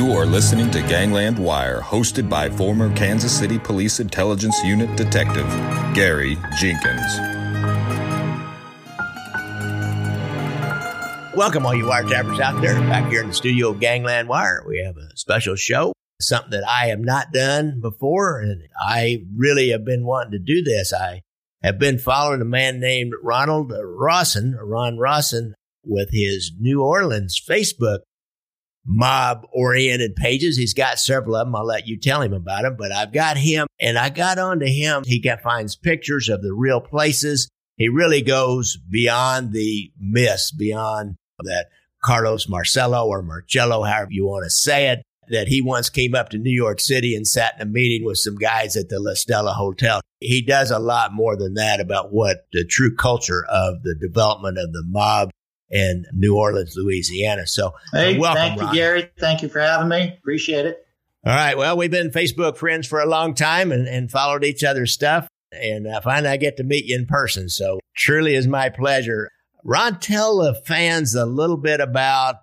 You are listening to Gangland Wire, hosted by former Kansas City Police Intelligence Unit Detective Gary Jenkins. Welcome, all you wiretappers out there, back here in the studio of Gangland Wire. We have a special show, something that I have not done before, and I really have been wanting to do this. I have been following a man named Ronald Rawson, Ron Rawson, with his New Orleans Facebook mob oriented pages. He's got several of them. I'll let you tell him about them, but I've got him and I got onto him. He got, finds pictures of the real places. He really goes beyond the myths, beyond that Carlos Marcello or Marcello, however you want to say it, that he once came up to New York City and sat in a meeting with some guys at the La Stella Hotel. He does a lot more than that about what the true culture of the development of the mob in New Orleans, Louisiana. So, hey, welcome, thank you, Ron. Gary. Thank you for having me. Appreciate it. All right. Well, we've been Facebook friends for a long time and, and followed each other's stuff. And uh, finally, I get to meet you in person. So, truly is my pleasure. Ron, tell the fans a little bit about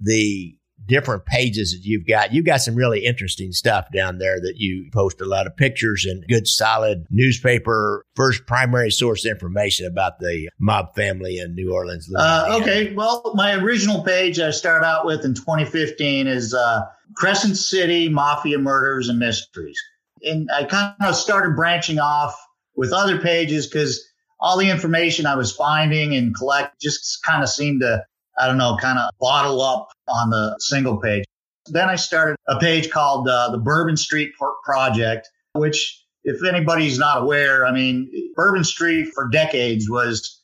the different pages that you've got. You've got some really interesting stuff down there that you post a lot of pictures and good, solid newspaper, first primary source information about the mob family in New Orleans. Uh, okay. Well, my original page I started out with in 2015 is uh, Crescent City Mafia Murders and Mysteries. And I kind of started branching off with other pages because all the information I was finding and collect just kind of seemed to, I don't know, kind of bottle up on the single page. Then I started a page called uh, the Bourbon Street Project, which, if anybody's not aware, I mean, Bourbon Street for decades was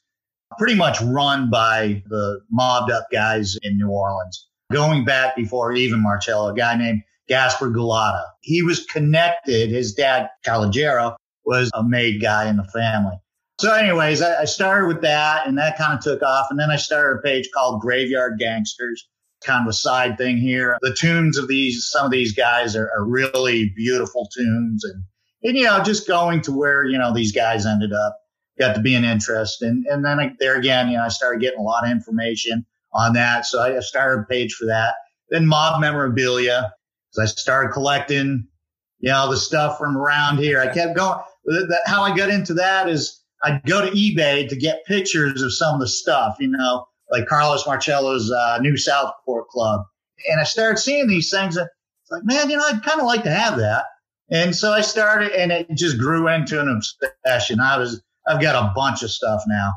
pretty much run by the mobbed up guys in New Orleans, going back before even Marcello, a guy named Gaspar Gulata. He was connected. His dad, Calogero, was a made guy in the family. So, anyways, I, I started with that, and that kind of took off. And then I started a page called Graveyard Gangsters, kind of a side thing here. The tunes of these, some of these guys are, are really beautiful tunes, and and you know, just going to where you know these guys ended up got to be an interest. And, and then I, there again, you know, I started getting a lot of information on that. So I started a page for that. Then mob memorabilia. So I started collecting, you know, the stuff from around here. I kept going. How I got into that is I'd go to eBay to get pictures of some of the stuff, you know, like Carlos Marcello's uh, New Southport Club. And I started seeing these things. And it's like, man, you know, I'd kind of like to have that. And so I started, and it just grew into an obsession. I was I've got a bunch of stuff now.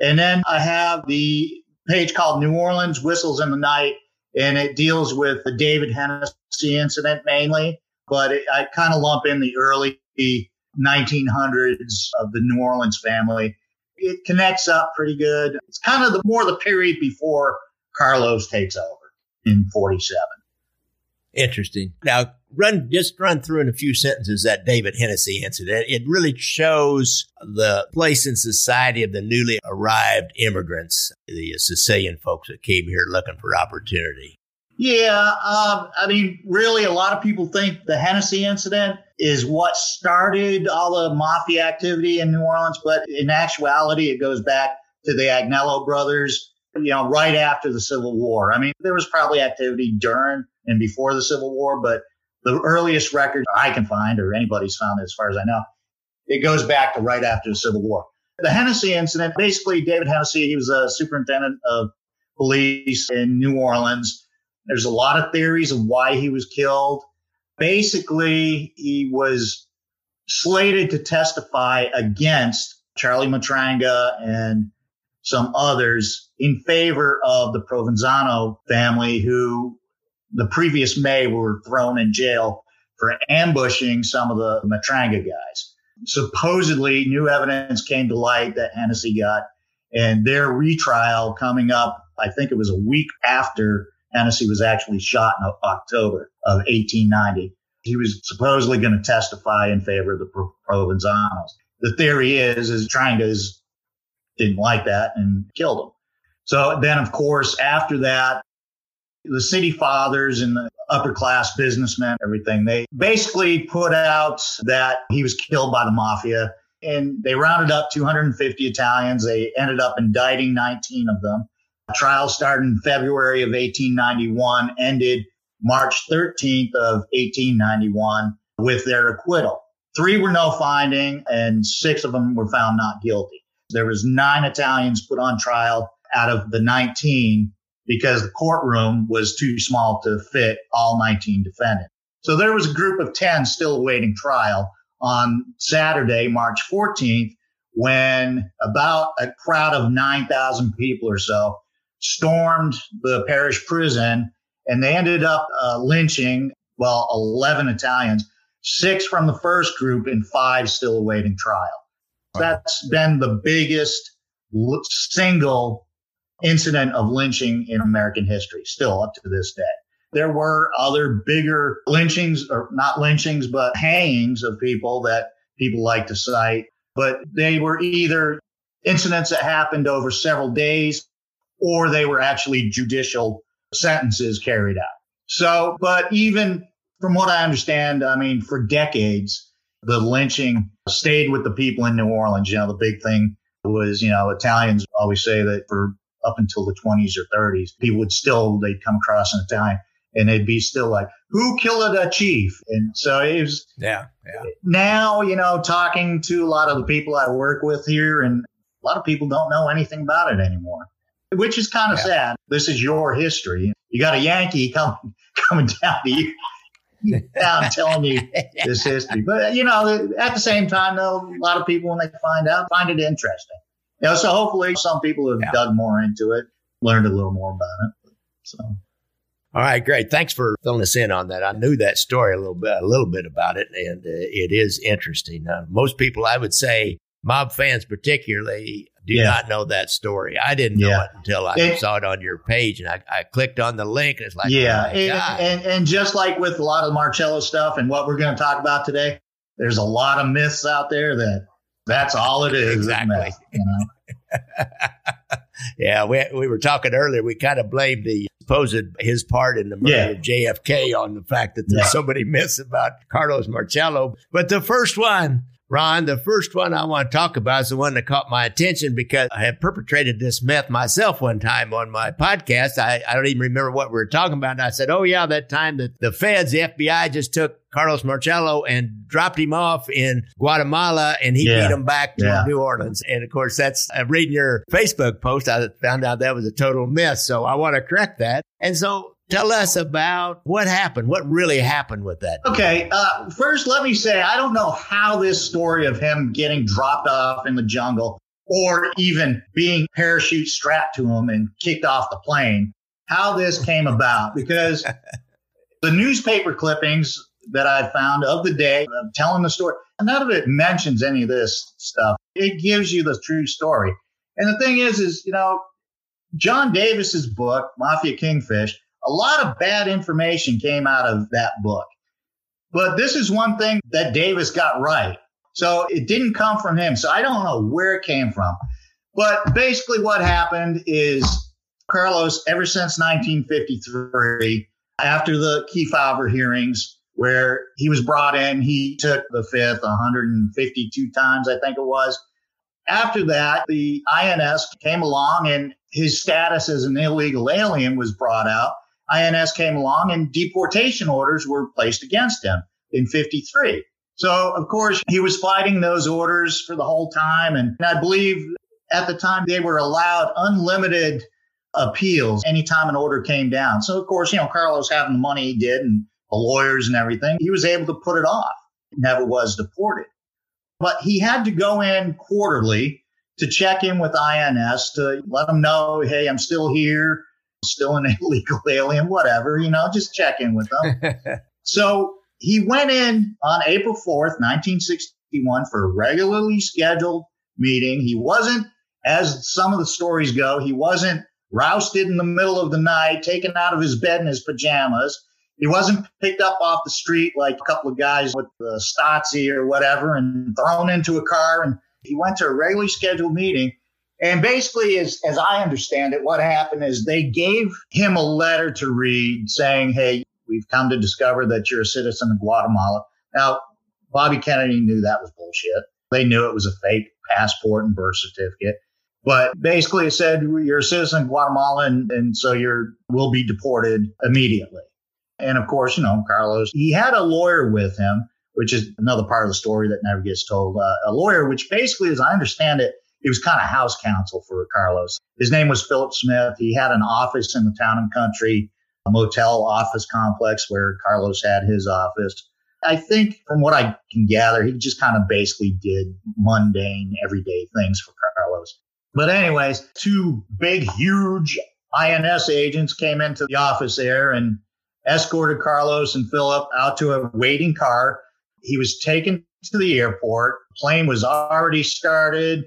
And then I have the page called New Orleans Whistles in the Night, and it deals with the David Hennessy incident mainly, but it, I kind of lump in the early 1900s of the New Orleans family. It connects up pretty good. It's kind of the more the period before Carlos takes over in 47. Interesting. Now, run just run through in a few sentences that David Hennessy incident. It really shows the place in society of the newly arrived immigrants, the Sicilian folks that came here looking for opportunity. Yeah, um, I mean, really, a lot of people think the Hennessy incident is what started all the mafia activity in New Orleans, but in actuality, it goes back to the Agnello brothers. You know, right after the Civil War. I mean, there was probably activity during and before the Civil War, but the earliest record I can find, or anybody's found as far as I know, it goes back to right after the Civil War. The Hennessy incident, basically, David Hennessy, he was a superintendent of police in New Orleans. There's a lot of theories of why he was killed. Basically, he was slated to testify against Charlie Matranga and some others in favor of the Provenzano family who the previous May were thrown in jail for ambushing some of the Matranga guys. Supposedly, new evidence came to light that Hennessy got, and their retrial coming up, I think it was a week after Hennessy was actually shot in October of 1890. He was supposedly going to testify in favor of the Provenzanos. The theory is, is Trangas didn't like that and killed him. So then, of course, after that, the city fathers and the upper class businessmen, everything, they basically put out that he was killed by the mafia and they rounded up 250 Italians. They ended up indicting 19 of them. Trial started in February of 1891, ended March 13th of 1891 with their acquittal. Three were no finding and six of them were found not guilty. There was nine Italians put on trial out of the 19 because the courtroom was too small to fit all 19 defendants. So there was a group of 10 still awaiting trial on Saturday, March 14th, when about a crowd of 9,000 people or so stormed the parish prison and they ended up uh, lynching, well, 11 Italians, six from the first group and five still awaiting trial. That's been the biggest single incident of lynching in American history, still up to this day. There were other bigger lynchings, or not lynchings, but hangings of people that people like to cite, but they were either incidents that happened over several days or they were actually judicial sentences carried out. So, but even from what I understand, I mean, for decades, the lynching stayed with the people in New Orleans. You know, the big thing was, you know, Italians always say that for up until the 20s or 30s, people would still, they'd come across an Italian and they'd be still like, who killed a chief? And so it was, yeah, yeah. Now, you know, talking to a lot of the people I work with here, and a lot of people don't know anything about it anymore, which is kind of yeah. sad. This is your history. You got a Yankee coming, coming down to you down telling you this history. But you know, at the same time, though, a lot of people when they find out find it interesting. You know, so hopefully some people have yeah. dug more into it, learned a little more about it. So. All right, great. Thanks for filling us in on that. I knew that story a little bit, a little bit about it, and uh, it is interesting. Uh, most people, I would say, mob fans particularly, do yeah. not know that story. I didn't know yeah. it until I it, saw it on your page, and I, I, clicked on the link, and it's like, yeah, oh and, and, and just like with a lot of Marcello stuff and what we're going to talk about today, there's a lot of myths out there that that's all it is. Exactly. Myth, you know? yeah, we we were talking earlier. We kind of blamed the supposed his part in the murder yeah. of JFK on the fact that there's yeah. so many myths about Carlos Marcello. But the first one Ron, the first one I want to talk about is the one that caught my attention because I had perpetrated this myth myself one time on my podcast. I, I don't even remember what we were talking about. And I said, Oh yeah, that time that the feds, the FBI just took Carlos Marcello and dropped him off in Guatemala and he yeah. beat him back to yeah. New Orleans. And of course, that's uh, reading your Facebook post. I found out that was a total myth. So I want to correct that. And so Tell us about what happened. What really happened with that? Okay. Uh, first, let me say I don't know how this story of him getting dropped off in the jungle or even being parachute strapped to him and kicked off the plane, how this came about because the newspaper clippings that I found of the day of telling the story, none of it mentions any of this stuff. It gives you the true story. And the thing is, is, you know, John Davis's book, Mafia Kingfish, a lot of bad information came out of that book. But this is one thing that Davis got right. So it didn't come from him. So I don't know where it came from. But basically, what happened is Carlos, ever since 1953, after the Kefauver hearings, where he was brought in, he took the fifth 152 times, I think it was. After that, the INS came along and his status as an illegal alien was brought out. INS came along and deportation orders were placed against him in 53. So, of course, he was fighting those orders for the whole time. And I believe at the time they were allowed unlimited appeals anytime an order came down. So, of course, you know, Carlos having the money he did and the lawyers and everything, he was able to put it off. Never was deported. But he had to go in quarterly to check in with INS to let them know, hey, I'm still here still an illegal alien, whatever, you know, just check in with them. so he went in on April 4th, 1961 for a regularly scheduled meeting. He wasn't, as some of the stories go, he wasn't rousted in the middle of the night, taken out of his bed in his pajamas. He wasn't picked up off the street like a couple of guys with the Stasi or whatever and thrown into a car. And he went to a regularly scheduled meeting and basically, as, as I understand it, what happened is they gave him a letter to read saying, Hey, we've come to discover that you're a citizen of Guatemala. Now, Bobby Kennedy knew that was bullshit. They knew it was a fake passport and birth certificate. But basically, it said you're a citizen of Guatemala, and, and so you're will be deported immediately. And of course, you know, Carlos, he had a lawyer with him, which is another part of the story that never gets told. Uh, a lawyer, which basically, as I understand it, he was kind of house counsel for Carlos. His name was Philip Smith. He had an office in the town and country, a motel office complex where Carlos had his office. I think from what I can gather, he just kind of basically did mundane, everyday things for Carlos. But anyways, two big, huge INS agents came into the office there and escorted Carlos and Philip out to a waiting car. He was taken to the airport. Plane was already started.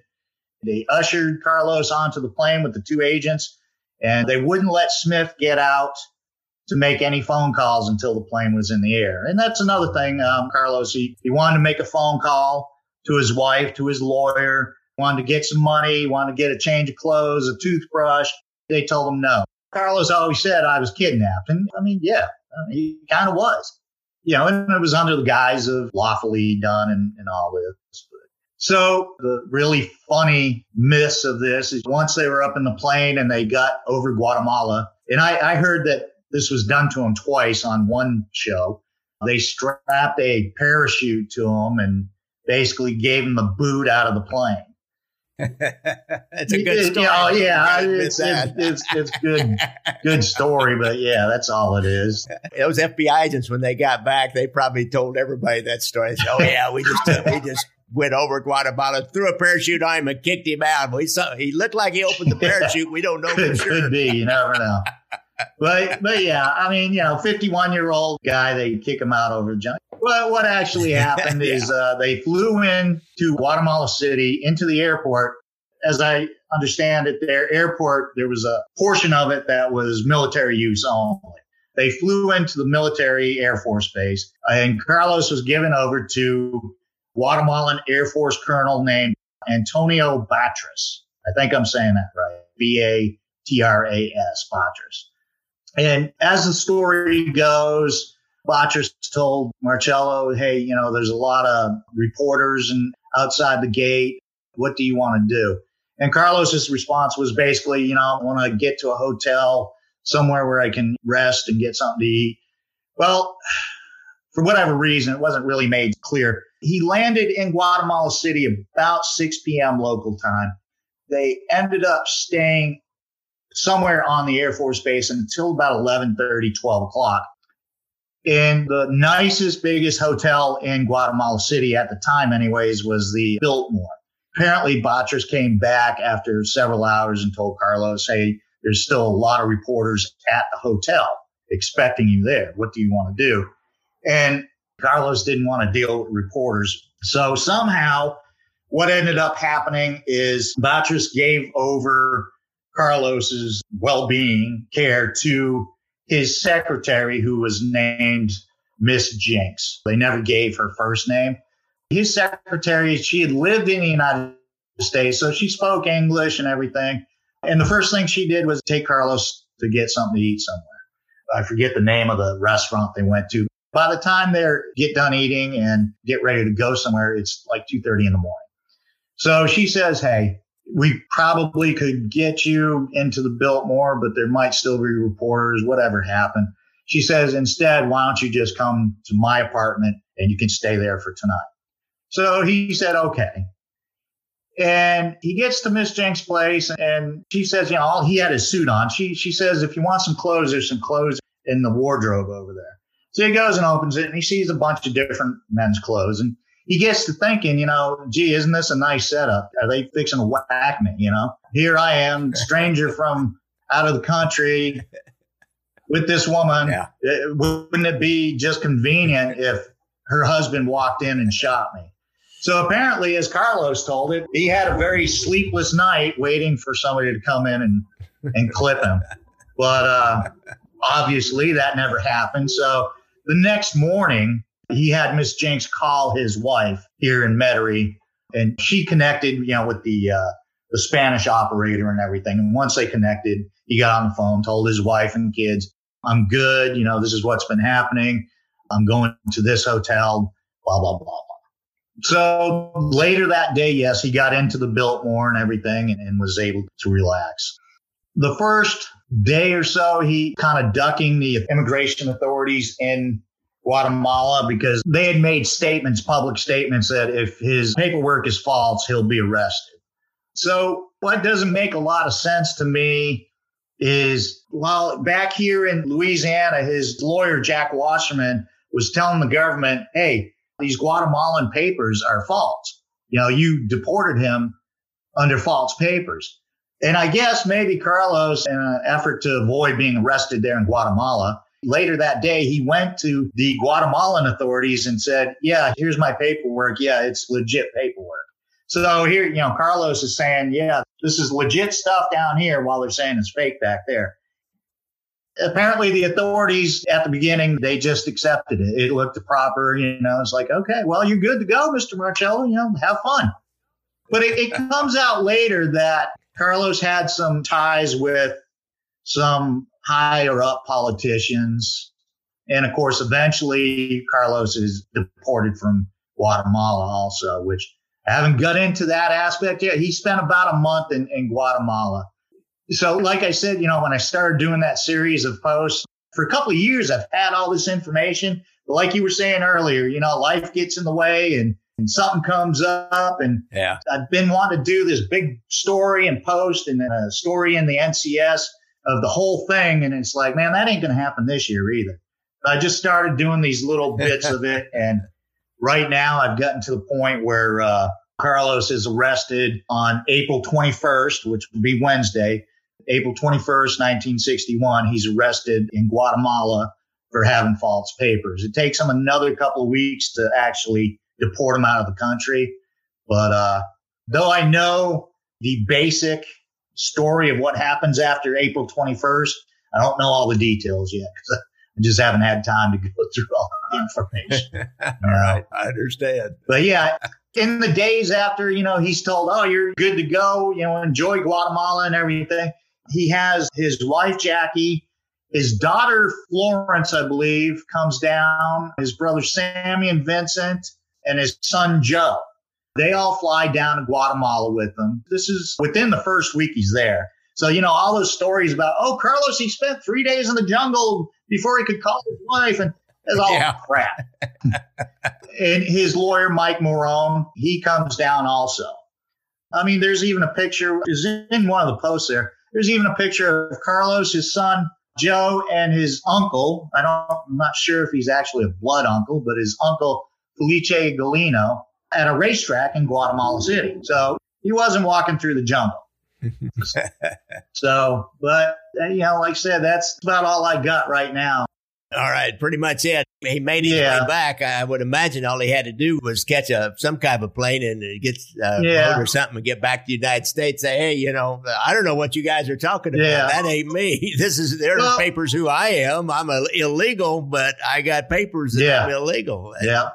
They ushered Carlos onto the plane with the two agents, and they wouldn't let Smith get out to make any phone calls until the plane was in the air. And that's another thing. Um, Carlos, he, he wanted to make a phone call to his wife, to his lawyer, wanted to get some money, wanted to get a change of clothes, a toothbrush. They told him no. Carlos always said I was kidnapped. And I mean, yeah, I mean, he kind of was. You know, and it was under the guise of lawfully done and, and all this. So the really funny miss of this is once they were up in the plane and they got over Guatemala, and I, I heard that this was done to them twice on one show. They strapped a parachute to him and basically gave him the boot out of the plane. it's a good story. Oh, yeah, it's, it's, it's, it's, good, good story, but yeah, that's all it is. Those FBI agents, when they got back, they probably told everybody that story. Said, oh yeah, we just we just went over Guatemala, threw a parachute on him, and kicked him out. We saw he looked like he opened the parachute. We don't know for sure. Could be, you never know. but but yeah, I mean, you know, 51 year old guy, they kick him out over the junk. Well, what actually happened yeah. is uh, they flew in to Guatemala City into the airport. As I understand it, their airport, there was a portion of it that was military use only. They flew into the military Air Force base, and Carlos was given over to Guatemalan Air Force colonel named Antonio Batras. I think I'm saying that right. B A T R A S, Batras. And as the story goes, Batras told Marcello, hey, you know, there's a lot of reporters and outside the gate. What do you want to do? And Carlos's response was basically, you know, I want to get to a hotel somewhere where I can rest and get something to eat. Well, for whatever reason, it wasn't really made clear. He landed in Guatemala City about 6 p.m. local time. They ended up staying somewhere on the Air Force Base until about 11:30, 12 o'clock. In the nicest, biggest hotel in Guatemala City at the time, anyways, was the Biltmore. Apparently, Batras came back after several hours and told Carlos, "Hey, there's still a lot of reporters at the hotel expecting you there. What do you want to do?" And Carlos didn't want to deal with reporters. So somehow what ended up happening is Batras gave over Carlos's well-being care to his secretary who was named Miss Jinx. They never gave her first name. His secretary, she had lived in the United States, so she spoke English and everything. And the first thing she did was take Carlos to get something to eat somewhere. I forget the name of the restaurant they went to. By the time they get done eating and get ready to go somewhere, it's like 2.30 in the morning. So she says, Hey, we probably could get you into the Biltmore, but there might still be reporters, whatever happened. She says, instead, why don't you just come to my apartment and you can stay there for tonight? So he said, okay. And he gets to Miss Jenks' place and she says, you know, all he had his suit on. She, she says, if you want some clothes, there's some clothes in the wardrobe over there. So he goes and opens it and he sees a bunch of different men's clothes. And he gets to thinking, you know, gee, isn't this a nice setup? Are they fixing to whack me? You know, here I am, stranger from out of the country with this woman. Yeah. It, wouldn't it be just convenient if her husband walked in and shot me? So apparently, as Carlos told it, he had a very sleepless night waiting for somebody to come in and, and clip him. But uh, obviously, that never happened. So the next morning, he had Miss Jenks call his wife here in Metairie, and she connected, you know, with the uh, the Spanish operator and everything. And once they connected, he got on the phone, told his wife and kids, "I'm good. You know, this is what's been happening. I'm going to this hotel." Blah blah blah blah. So later that day, yes, he got into the Biltmore and everything, and, and was able to relax. the first day or so, he kind of ducking the immigration authorities in Guatemala because they had made statements, public statements that if his paperwork is false, he'll be arrested. So what doesn't make a lot of sense to me is while back here in Louisiana, his lawyer, Jack Wasserman, was telling the government, hey, these Guatemalan papers are false. You know, you deported him under false papers. And I guess maybe Carlos, in an effort to avoid being arrested there in Guatemala, later that day, he went to the Guatemalan authorities and said, Yeah, here's my paperwork. Yeah, it's legit paperwork. So here, you know, Carlos is saying, Yeah, this is legit stuff down here while they're saying it's fake back there. Apparently, the authorities at the beginning, they just accepted it. It looked proper. You know, it's like, okay, well, you're good to go, Mr. Marcello. You know, have fun. But it, it comes out later that Carlos had some ties with some higher up politicians. And of course, eventually Carlos is deported from Guatemala also, which I haven't got into that aspect yet. He spent about a month in, in Guatemala. So, like I said, you know, when I started doing that series of posts for a couple of years, I've had all this information. But like you were saying earlier, you know, life gets in the way and and something comes up and yeah. I've been wanting to do this big story and post and a story in the NCS of the whole thing. And it's like, man, that ain't going to happen this year either. I just started doing these little bits of it. And right now I've gotten to the point where, uh, Carlos is arrested on April 21st, which would be Wednesday, April 21st, 1961. He's arrested in Guatemala for having false papers. It takes him another couple of weeks to actually deport them out of the country. But uh, though I know the basic story of what happens after April 21st, I don't know all the details yet because I just haven't had time to go through all the information. all right, I understand. But yeah, in the days after, you know, he's told, oh, you're good to go, you know, enjoy Guatemala and everything. He has his wife, Jackie, his daughter, Florence, I believe, comes down, his brother, Sammy and Vincent, and his son Joe. They all fly down to Guatemala with them. This is within the first week he's there. So, you know, all those stories about, oh, Carlos, he spent three days in the jungle before he could call his wife. And it's all yeah. crap. and his lawyer, Mike Maroun, he comes down also. I mean, there's even a picture, is in one of the posts there. There's even a picture of Carlos, his son, Joe, and his uncle. I don't, I'm not sure if he's actually a blood uncle, but his uncle Felice Galino at a racetrack in Guatemala City. So he wasn't walking through the jungle. so, but uh, you know, like I said, that's about all I got right now. All right, pretty much it. He made his yeah. way back. I would imagine all he had to do was catch a some kind of a plane and get a yeah. boat or something and get back to the United States. Say, hey, you know, I don't know what you guys are talking about. Yeah. That ain't me. This is there's well, papers who I am. I'm a, illegal, but I got papers that yeah. I'm illegal. Yeah.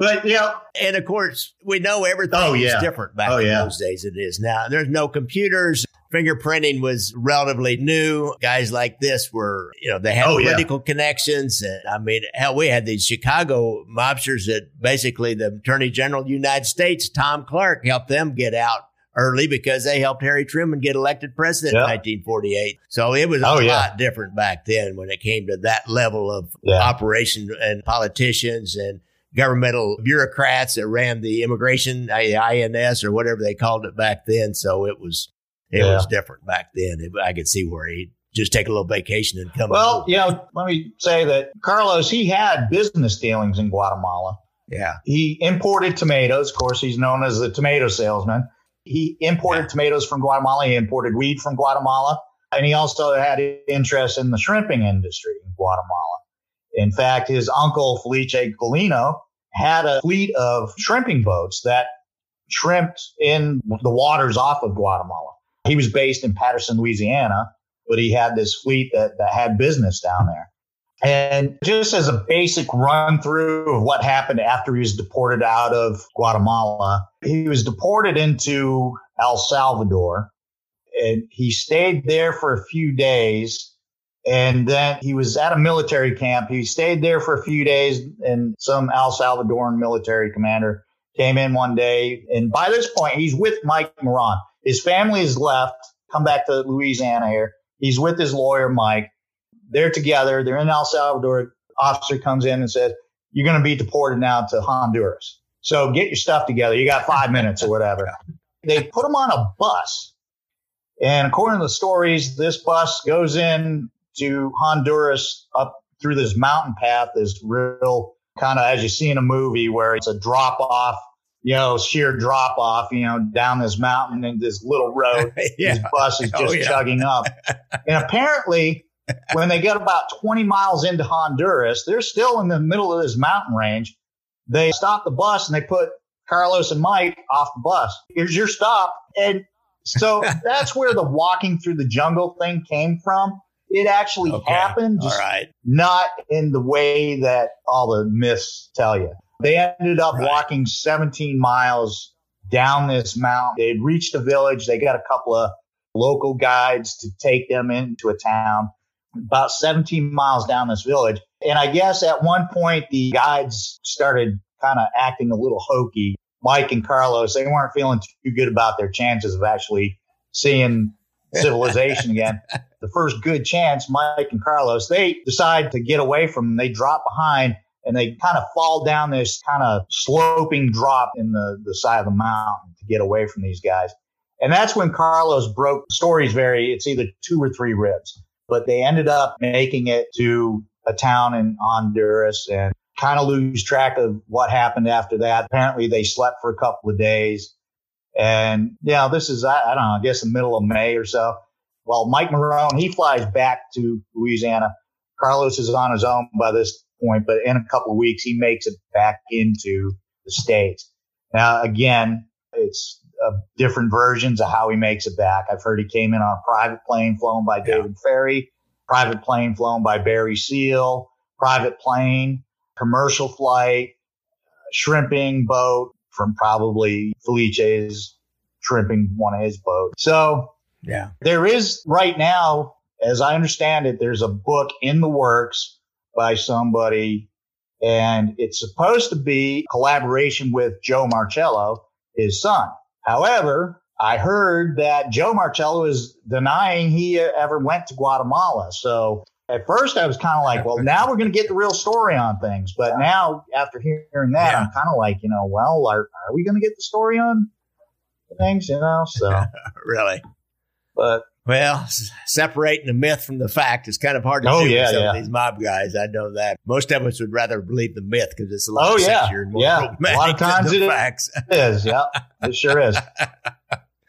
But yeah, and of course we know everything oh, yeah. different back oh, in yeah. those days. It is now. There's no computers. Fingerprinting was relatively new. Guys like this were, you know, they had oh, political yeah. connections. And I mean, hell, we had these Chicago mobsters that basically the Attorney General of the United States, Tom Clark, helped them get out early because they helped Harry Truman get elected president in 1948. So it was a oh, lot different back then when it came to that level of operation and politicians and governmental bureaucrats that ran the immigration, the INS or whatever they called it back then. So it was, it yeah. was different back then. I could see where he just take a little vacation and come. Well, you know, let me say that Carlos, he had business dealings in Guatemala. Yeah. He imported tomatoes. Of course, he's known as the tomato salesman. He imported yeah. tomatoes from Guatemala. He imported weed from Guatemala. And he also had interest in the shrimping industry in Guatemala. In fact, his uncle, Felice Galino, had a fleet of shrimping boats that shrimped in the waters off of Guatemala. He was based in Patterson, Louisiana, but he had this fleet that, that had business down there. And just as a basic run through of what happened after he was deported out of Guatemala, he was deported into El Salvador and he stayed there for a few days and then he was at a military camp. He stayed there for a few days, and some El Salvadoran military commander came in one day. And by this point, he's with Mike Maroun. His family has left, come back to Louisiana here. He's with his lawyer, Mike. They're together. They're in El Salvador. Officer comes in and says, you're going to be deported now to Honduras. So get your stuff together. You got five minutes or whatever. They put him on a bus. And according to the stories, this bus goes in to Honduras up through this mountain path, is real kind of as you see in a movie where it's a drop off, you know, sheer drop off, you know, down this mountain and this little road. yeah. This bus is oh, just oh, yeah. chugging up. and apparently, when they get about 20 miles into Honduras, they're still in the middle of this mountain range. They stop the bus and they put Carlos and Mike off the bus. Here's your stop. And so that's where the walking through the jungle thing came from. It actually okay. happened, just not in the way that all the myths tell you. They ended up right. walking 17 miles down this mountain. They'd reached a village. They got a couple of local guides to take them into a town about 17 miles down this village. And I guess at one point the guides started kind of acting a little hokey. Mike and Carlos, they weren't feeling too good about their chances of actually seeing civilization again. The first good chance, Mike and Carlos, they decide to get away from them. They drop behind and they kind of fall down this kind of sloping drop in the, the side of the mountain to get away from these guys. And that's when Carlos broke stories very, it's either two or three ribs, but they ended up making it to a town in Honduras and kind of lose track of what happened after that. Apparently they slept for a couple of days and, yeah, this is, I, I don't know, I guess the middle of May or so. Well, Mike Maroun, he flies back to Louisiana. Carlos is on his own by this point, but in a couple of weeks, he makes it back into the States. Now, again, it's uh, different versions of how he makes it back. I've heard he came in on a private plane flown by David Ferrie, private plane flown by Barry Seal, private plane, commercial flight, shrimping boat, from probably Felice's shrimping one of his boats. So yeah, there is right now, as I understand it, there's a book in the works by somebody and it's supposed to be collaboration with Joe Marcello, his son. However, I heard that Joe Marcello is denying he ever went to Guatemala. So at first I was kind of like, well, now we're going to get the real story on things. But now after hearing that, yeah. I'm kind of like, you know, well, are, are we going to get the story on things, you know? So really, but well, separating the myth from the fact is kind of hard to oh, do yeah, with some yeah. of these mob guys. I know that most of us would rather believe the myth because it's a lot oh, yeah. sexier and more yeah. A lot of times it facts. is. Yeah, it sure is.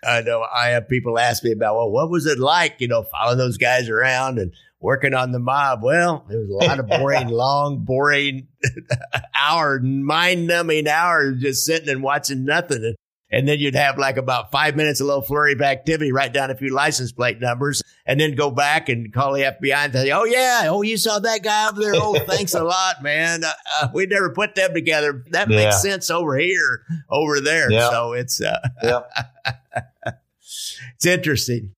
I know I have people ask me about, well, what was it like, you know, following those guys around and working on the mob. Well, there was a lot of boring, long, boring hour, mind numbing hours just sitting and watching nothing. And, and then you'd have like about five minutes, a little flurry of activity, write down a few license plate numbers, and then go back and call the FBI and say, "Oh yeah, oh you saw that guy over there? Oh, thanks a lot, man. Uh, uh, we never put them together. That yeah. makes sense over here, over there. Yeah. So it's uh, it's interesting.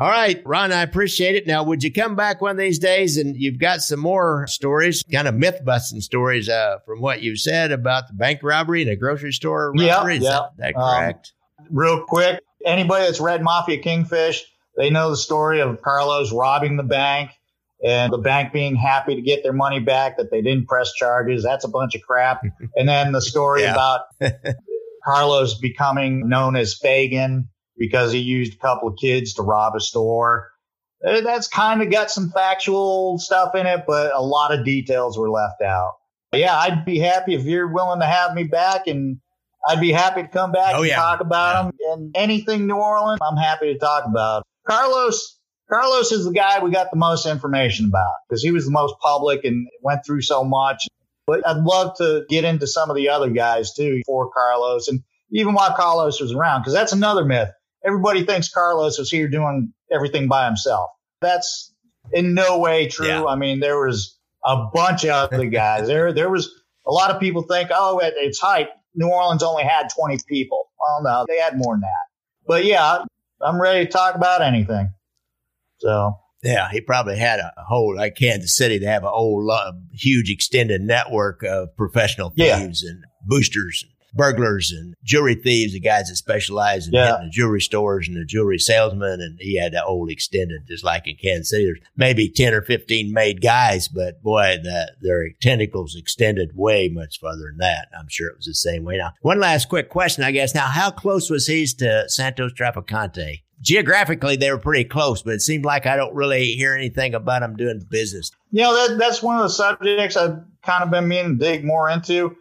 All right, Ron, I appreciate it. Now, would you come back one of these days and you've got some more stories, kind of myth busting stories uh, from what you said about the bank robbery and the grocery store robbery? Yeah, Is that, that correct? Um, real quick, anybody that's read Mafia Kingfish, they know the story of Carlos robbing the bank and the bank being happy to get their money back that they didn't press charges. That's a bunch of crap. and then the story about Carlos becoming known as Fagin because he used a couple of kids to rob a store. Uh, that's kind of got some factual stuff in it, but a lot of details were left out. Yeah, I'd be happy if you're willing to have me back, and I'd be happy to come back oh, and yeah. talk about yeah. them. And anything New Orleans, I'm happy to talk about. Carlos, Carlos is the guy we got the most information about because he was the most public and went through so much. But I'd love to get into some of the other guys too for Carlos and even while Carlos was around, because that's another myth everybody thinks Carlos was here doing everything by himself. That's in no way true. Yeah. I mean, there was a bunch of other guys. there, there was a lot of people think, oh, at its height, New Orleans only had 20 people. Well, no, they had more than that. But yeah, I'm ready to talk about anything. So. Yeah, he probably had a whole like Kansas City to have a whole uh, huge extended network of professional thieves yeah. and boosters burglars and jewelry thieves, the guys that specialize in Yeah. the jewelry stores and the jewelry salesmen. And he had the old extended, just like in Kansas City. There's maybe 10 or 15 made guys, but boy, the, their tentacles extended way much further than that. I'm sure it was the same way. Now, one last quick question, I guess. Now, how close was he to Santos Trafficante? Geographically, they were pretty close, but it seemed like I don't really hear anything about him doing business. You know, that, that's one of the subjects I've kind of been meaning to dig more into,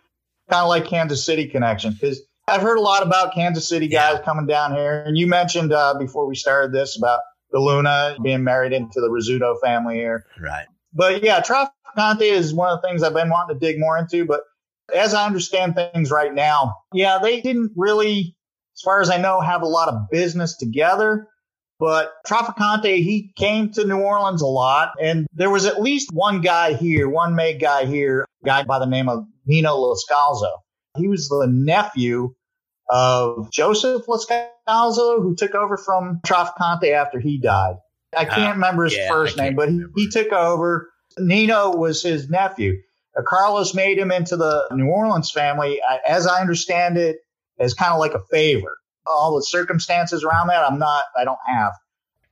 kind of like Kansas City connection, because I've heard a lot about Kansas City guys coming down here. And you mentioned uh, before we started this about DeLuna being married into the Rizzuto family here. Right. But yeah, Trafficante is one of the things I've been wanting to dig more into. But as I understand things right now, yeah, they didn't really, as far as I know, have a lot of business together. But Trafficante, he came to New Orleans a lot. And there was at least one guy here, one made guy here, a guy by the name of Nino LoScalzo. He was the nephew of Joseph LoScalzo, who took over from Trafficante after he died. I can't Ah, remember his yeah, first name, but he, he took over. Nino was his nephew. Uh, Carlos made him into the New Orleans family, as I understand it, as kind of like a favor. All the circumstances around that, I'm not, I don't have.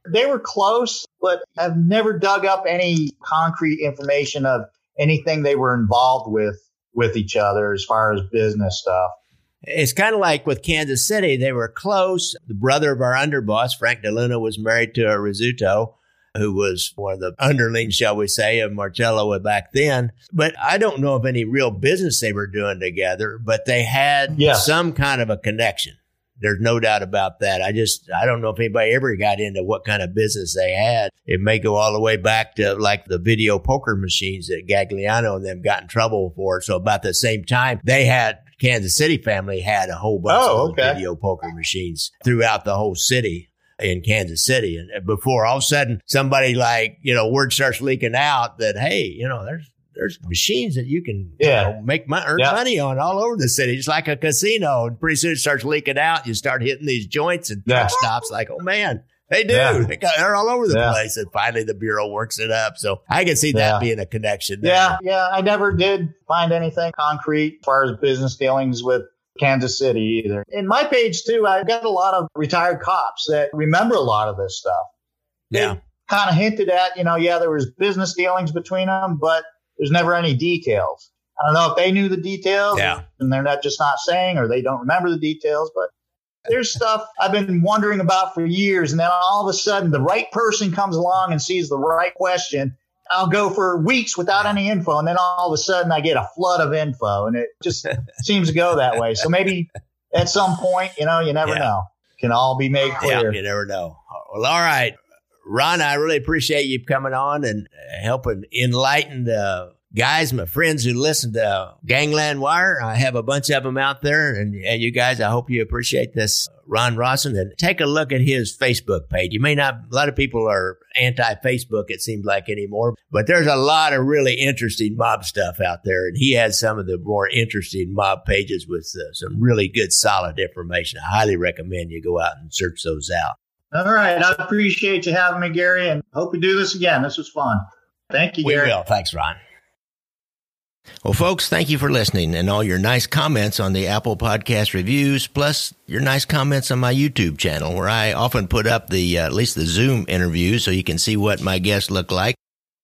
They were close, but I've never dug up any concrete information of anything they were involved with with each other as far as business stuff. It's kind of like with Kansas City. They were close. The brother of our underboss, Frank DeLuna, was married to a Rizzuto, who was one of the underlings, shall we say, of Marcello back then. But I don't know of any real business they were doing together, but they had Yes. some kind of a connection. There's no doubt about that. I just, I don't know if anybody ever got into what kind of business they had. It may go all the way back to like the video poker machines that Gagliano and them got in trouble for. So about the same time, they had Kansas City family had a whole bunch Oh, of okay. video poker machines throughout the whole city in Kansas City. And before all of a sudden somebody like, you know, word starts leaking out that, hey, you know, there's, there's machines that you can Yeah. you know, make money, earn Yeah. money on all over the city. It's like a casino. And pretty soon it starts leaking out. You start hitting these joints and truck Yeah. stops like, oh man, they do. Yeah. They got, they're all over the Yeah. place. And finally the Bureau works it up. So I can see Yeah. that being a connection. there. Yeah, yeah. I never did find anything concrete as far as business dealings with Kansas City either. In my page too, I've got a lot of retired cops that remember a lot of this stuff. Yeah. Kind of hinted at, you know, yeah, there was business dealings between them, but there's never any details. I don't know if they knew the details Yeah. and they're not just not saying or they don't remember the details, but there's stuff I've been wondering about for years. And then all of a sudden the right person comes along and sees the right question. I'll go for weeks without any info. And then all of a sudden I get a flood of info and it just seems to go that way. So maybe at some point, you know, you never Yeah. know. Can all be made Yeah, clear. you never know. Well, all right. Ron, I really appreciate you coming on and helping enlighten the guys, my friends who listen to Gangland Wire. I have a bunch of them out there, and, and you guys, I hope you appreciate this. Ron Rawson, and take a look at his Facebook page. You may not, a lot of people are anti Facebook, it seems like anymore, but there's a lot of really interesting mob stuff out there. And he has some of the more interesting mob pages with uh, some really good, solid information. I highly recommend you go out and search those out. All right. I appreciate you having me, Gary, and hope we do this again. This was fun. Thank you, We Gary. will. Thanks, Ron. Well, folks, thank you for listening and all your nice comments on the Apple Podcast reviews, plus your nice comments on my YouTube channel, where I often put up the uh, at least the Zoom interviews so you can see what my guests look like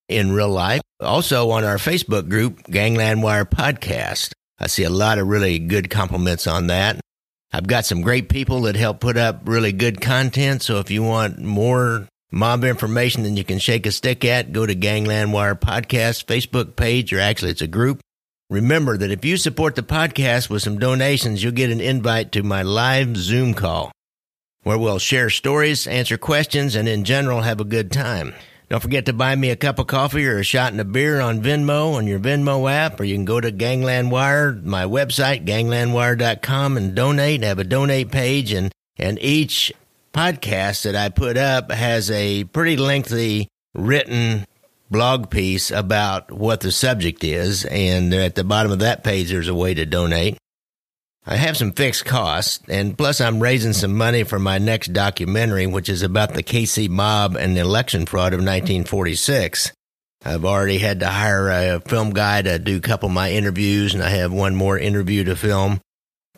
in real life. Also on our Facebook group, Gangland Wire Podcast. I see a lot of really good compliments on that. I've got some great people that help put up really good content. So if you want more mob information than you can shake a stick at, go to Gangland Wire Podcast Facebook page, or actually it's a group. Remember that if you support the podcast with some donations, you'll get an invite to my live Zoom call where we'll share stories, answer questions, and in general have a good time. Don't forget to buy me a cup of coffee or a shot and a beer on Venmo on your Venmo app, or you can go to Gangland Wire, my website, ganglandwire.com, and donate. Have a donate page, and, and each podcast that I put up has a pretty lengthy written blog piece about what the subject is, and at the bottom of that page, there's a way to donate. I have some fixed costs, and plus I'm raising some money for my next documentary, which is about the KC mob and the election fraud of 1946. I've already had to hire a film guy to do a couple of my interviews, and I have one more interview to film.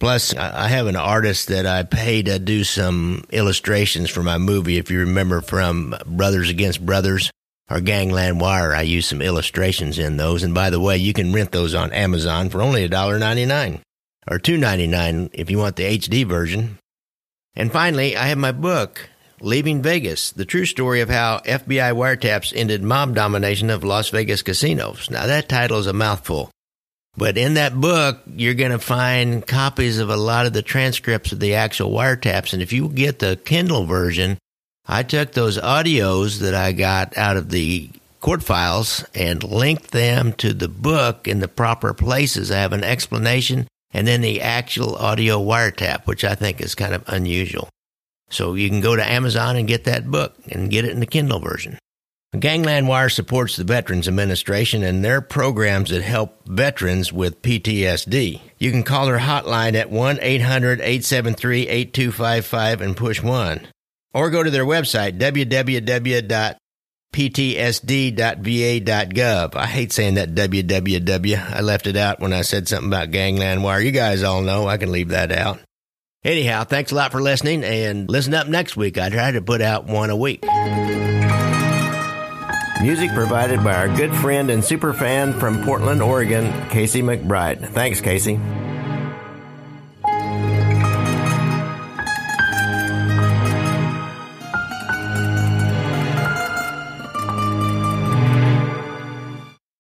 Plus, I have an artist that I pay to do some illustrations for my movie. If you remember from Brothers Against Brothers or Gangland Wire, I use some illustrations in those. And by the way, you can rent those on Amazon for only $1.99 or $2.99 if you want the HD version. And finally, I have my book, Leaving Vegas, the true story of how FBI wiretaps ended mob domination of Las Vegas casinos. Now, that title is a mouthful. But in that book, you're going to find copies of a lot of the transcripts of the actual wiretaps. And if you get the Kindle version, I took those audios that I got out of the court files and linked them to the book in the proper places. I have an explanation and then the actual audio wiretap, which I think is kind of unusual. So you can go to Amazon and get that book and get it in the Kindle version. Gangland Wire supports the Veterans Administration and their programs that help veterans with PTSD. You can call their hotline at 1 800 873 8255 and push 1. Or go to their website, www.ptsd.va.gov. I hate saying that www. I left it out when I said something about Gangland Wire. You guys all know I can leave that out. Anyhow, thanks a lot for listening and listen up next week. I try to put out one a week. Music provided by our good friend and super fan from Portland, Oregon, Casey McBride. Thanks, Casey.